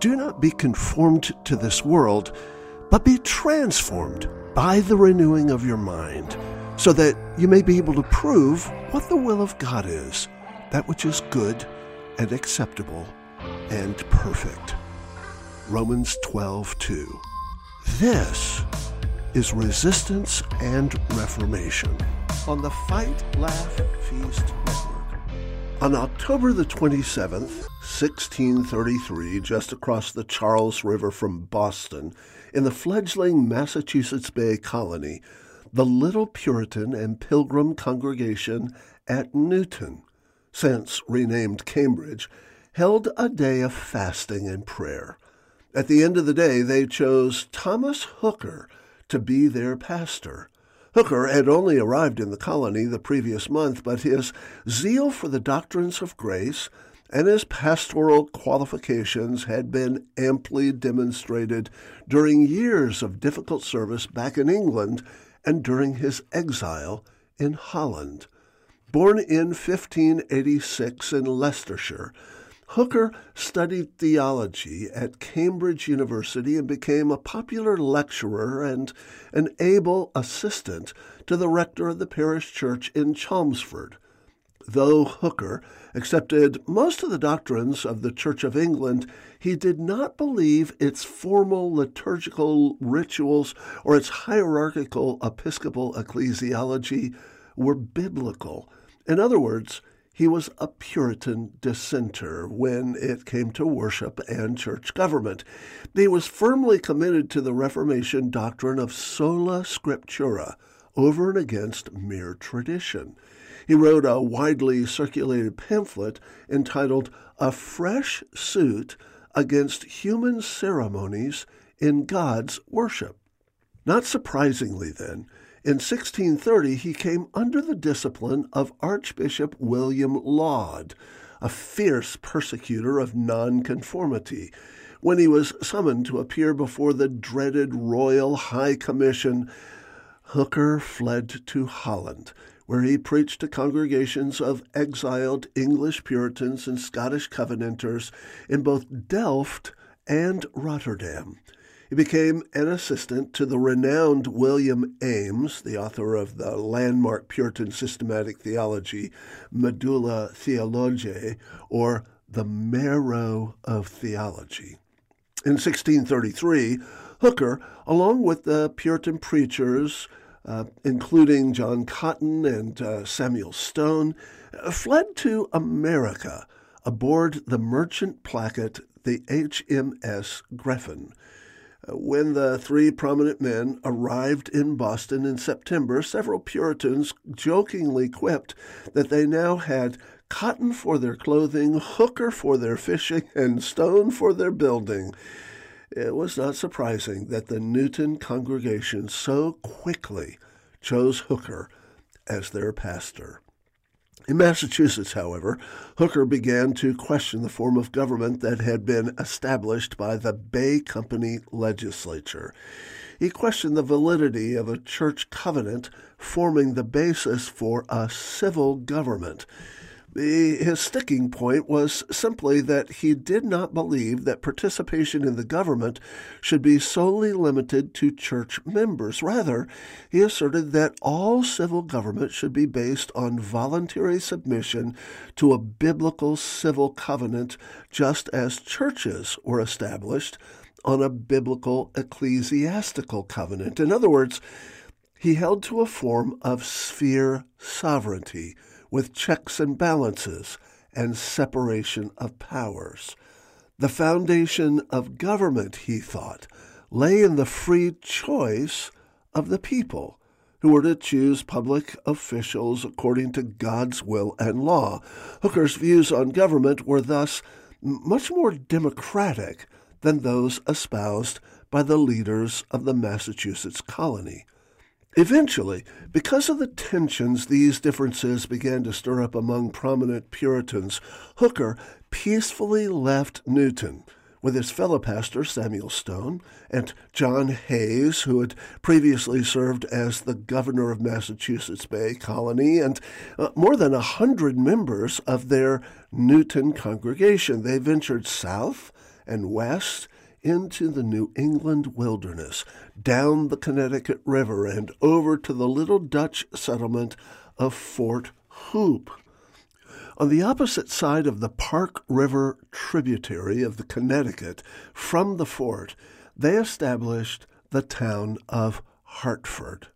Do not be conformed to this world, but be transformed by the renewing of your mind, so that you may be able to prove what the will of God is, that which is good and acceptable and perfect. Romans 12:2. This is resistance and reformation on the Fight Laugh Feast. On October the 27th, 1633, just across the Charles River from Boston, in the fledgling Massachusetts Bay Colony, the little Puritan and Pilgrim congregation at Newton, since renamed Cambridge, held a day of fasting and prayer. At the end of the day, they chose Thomas Hooker to be their pastor. Hooker had only arrived in the colony the previous month, but his zeal for the doctrines of grace and his pastoral qualifications had been amply demonstrated during years of difficult service back in England and during his exile in Holland. Born in 1586 in Leicestershire, Hooker studied theology at Cambridge University and became a popular lecturer and an able assistant to the rector of the parish church in Chelmsford. Though Hooker accepted most of the doctrines of the Church of England, he did not believe its formal liturgical rituals or its hierarchical episcopal ecclesiology were biblical. In other words, he was a Puritan dissenter when it came to worship and church government. He was firmly committed to the Reformation doctrine of sola scriptura, over and against mere tradition. He wrote a widely circulated pamphlet entitled A Fresh Suit Against Human Ceremonies in God's Worship. Not surprisingly, then, in 1630, he came under the discipline of Archbishop William Laud, a fierce persecutor of nonconformity, when he was summoned to appear before the dreaded Royal High Commission. Hooker fled to Holland, where he preached to congregations of exiled English Puritans and Scottish Covenanters in both Delft and Rotterdam. He became an assistant to the renowned William Ames, the author of the landmark Puritan systematic theology, Medulla Theologiae, or the Marrow of Theology. In 1633, Hooker, along with the Puritan preachers, uh, including John Cotton and uh, Samuel Stone, fled to America aboard the merchant packet, the HMS Griffin. When the three prominent men arrived in Boston in September, several Puritans jokingly quipped that they now had cotton for their clothing, hooker for their fishing, and stone for their building. It was not surprising that the Newton congregation so quickly chose Hooker as their pastor. In Massachusetts, however, Hooker began to question the form of government that had been established by the Bay Company legislature. He questioned the validity of a church covenant forming the basis for a civil government. His sticking point was simply that he did not believe that participation in the government should be solely limited to church members. Rather, he asserted that all civil government should be based on voluntary submission to a biblical civil covenant, just as churches were established on a biblical ecclesiastical covenant. In other words, he held to a form of sphere sovereignty with checks and balances and separation of powers. The foundation of government, he thought, lay in the free choice of the people, who were to choose public officials according to God's will and law. Hooker's views on government were thus much more democratic than those espoused by the leaders of the Massachusetts colony. Eventually, because of the tensions these differences began to stir up among prominent Puritans, Hooker peacefully left Newton with his fellow pastor Samuel Stone and John Haynes, who had previously served as the governor of Massachusetts Bay Colony, and uh, more than a hundred members of their Newton congregation. They ventured south and west into the New England wilderness, down the Connecticut River, and over to the little Dutch settlement of Fort Hoop. On the opposite side of the Park River tributary of the Connecticut from the fort, they established the town of Hartford.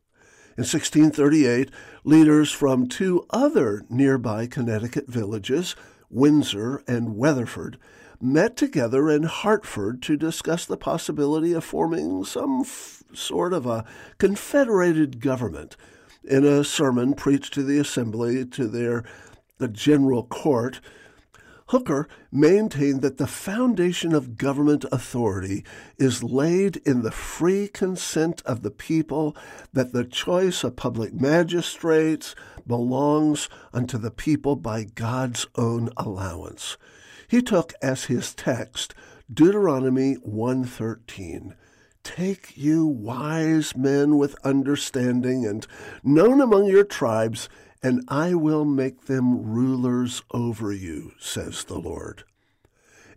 In 1638, leaders from two other nearby Connecticut villages, Windsor and Wethersfield, met together in Hartford to discuss the possibility of forming some f- sort of a confederated government. In a sermon preached to the assembly to their the general court, Hooker maintained that the foundation of government authority is laid in the free consent of the people, that the choice of public magistrates belongs unto the people by God's own allowance. He took as his text Deuteronomy 113. Take you wise men with understanding and known among your tribes and I will make them rulers over you, says the Lord.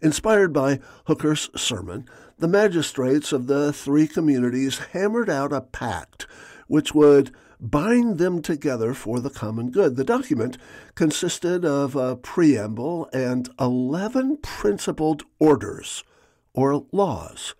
Inspired by Hooker's sermon, the magistrates of the three communities hammered out a pact which would bind them together for the common good. The document consisted of a preamble and 11 principled orders or laws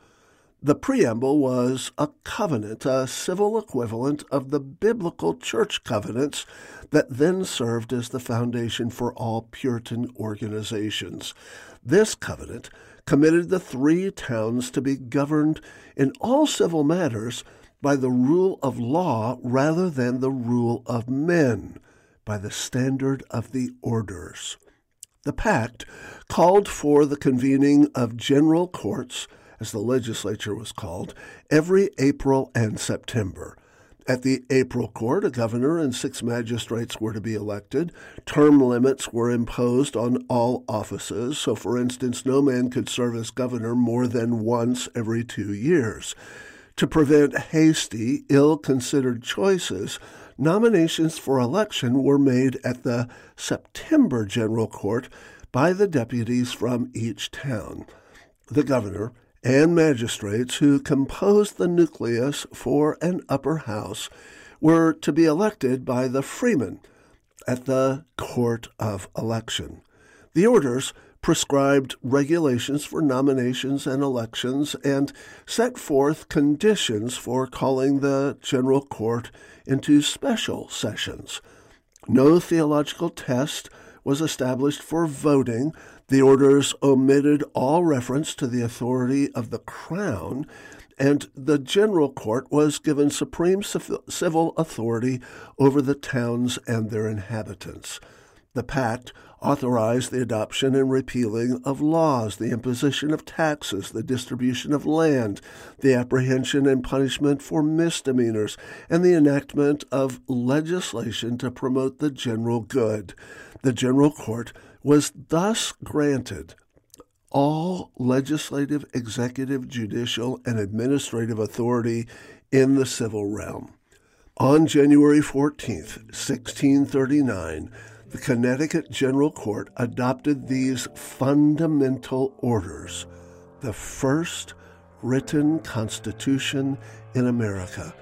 the preamble was a covenant, a civil equivalent of the biblical church covenants that then served as the foundation for all Puritan organizations. This covenant committed the three towns to be governed in all civil matters by the rule of law rather than the rule of men, by the standard of the orders. The pact called for the convening of general courts as the legislature was called, every April and September. At the April court, a governor and six magistrates were to be elected. Term limits were imposed on all offices, so for instance, no man could serve as governor more than once every two years. To prevent hasty, ill considered choices, nominations for election were made at the September General Court by the deputies from each town. The governor and magistrates who composed the nucleus for an upper house were to be elected by the freemen at the court of election. The orders prescribed regulations for nominations and elections and set forth conditions for calling the general court into special sessions. No theological test was established for voting the orders omitted all reference to the authority of the crown, and the general court was given supreme civil authority over the towns and their inhabitants. The pact authorized the adoption and repealing of laws, the imposition of taxes, the distribution of land, the apprehension and punishment for misdemeanors, and the enactment of legislation to promote the general good. The General Court was thus granted all legislative, executive, judicial, and administrative authority in the civil realm. On January 14, 1639, the Connecticut General Court adopted these fundamental orders, the first written constitution in America,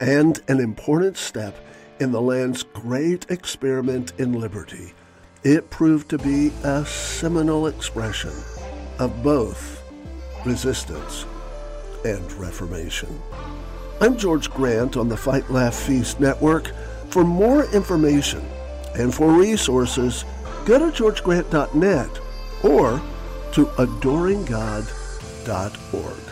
and an important step in the land's great experiment in liberty it proved to be a seminal expression of both resistance and reformation. I'm George Grant on the Fight Laugh Feast Network. For more information and for resources, go to georgegrant.net or to adoringgod.org.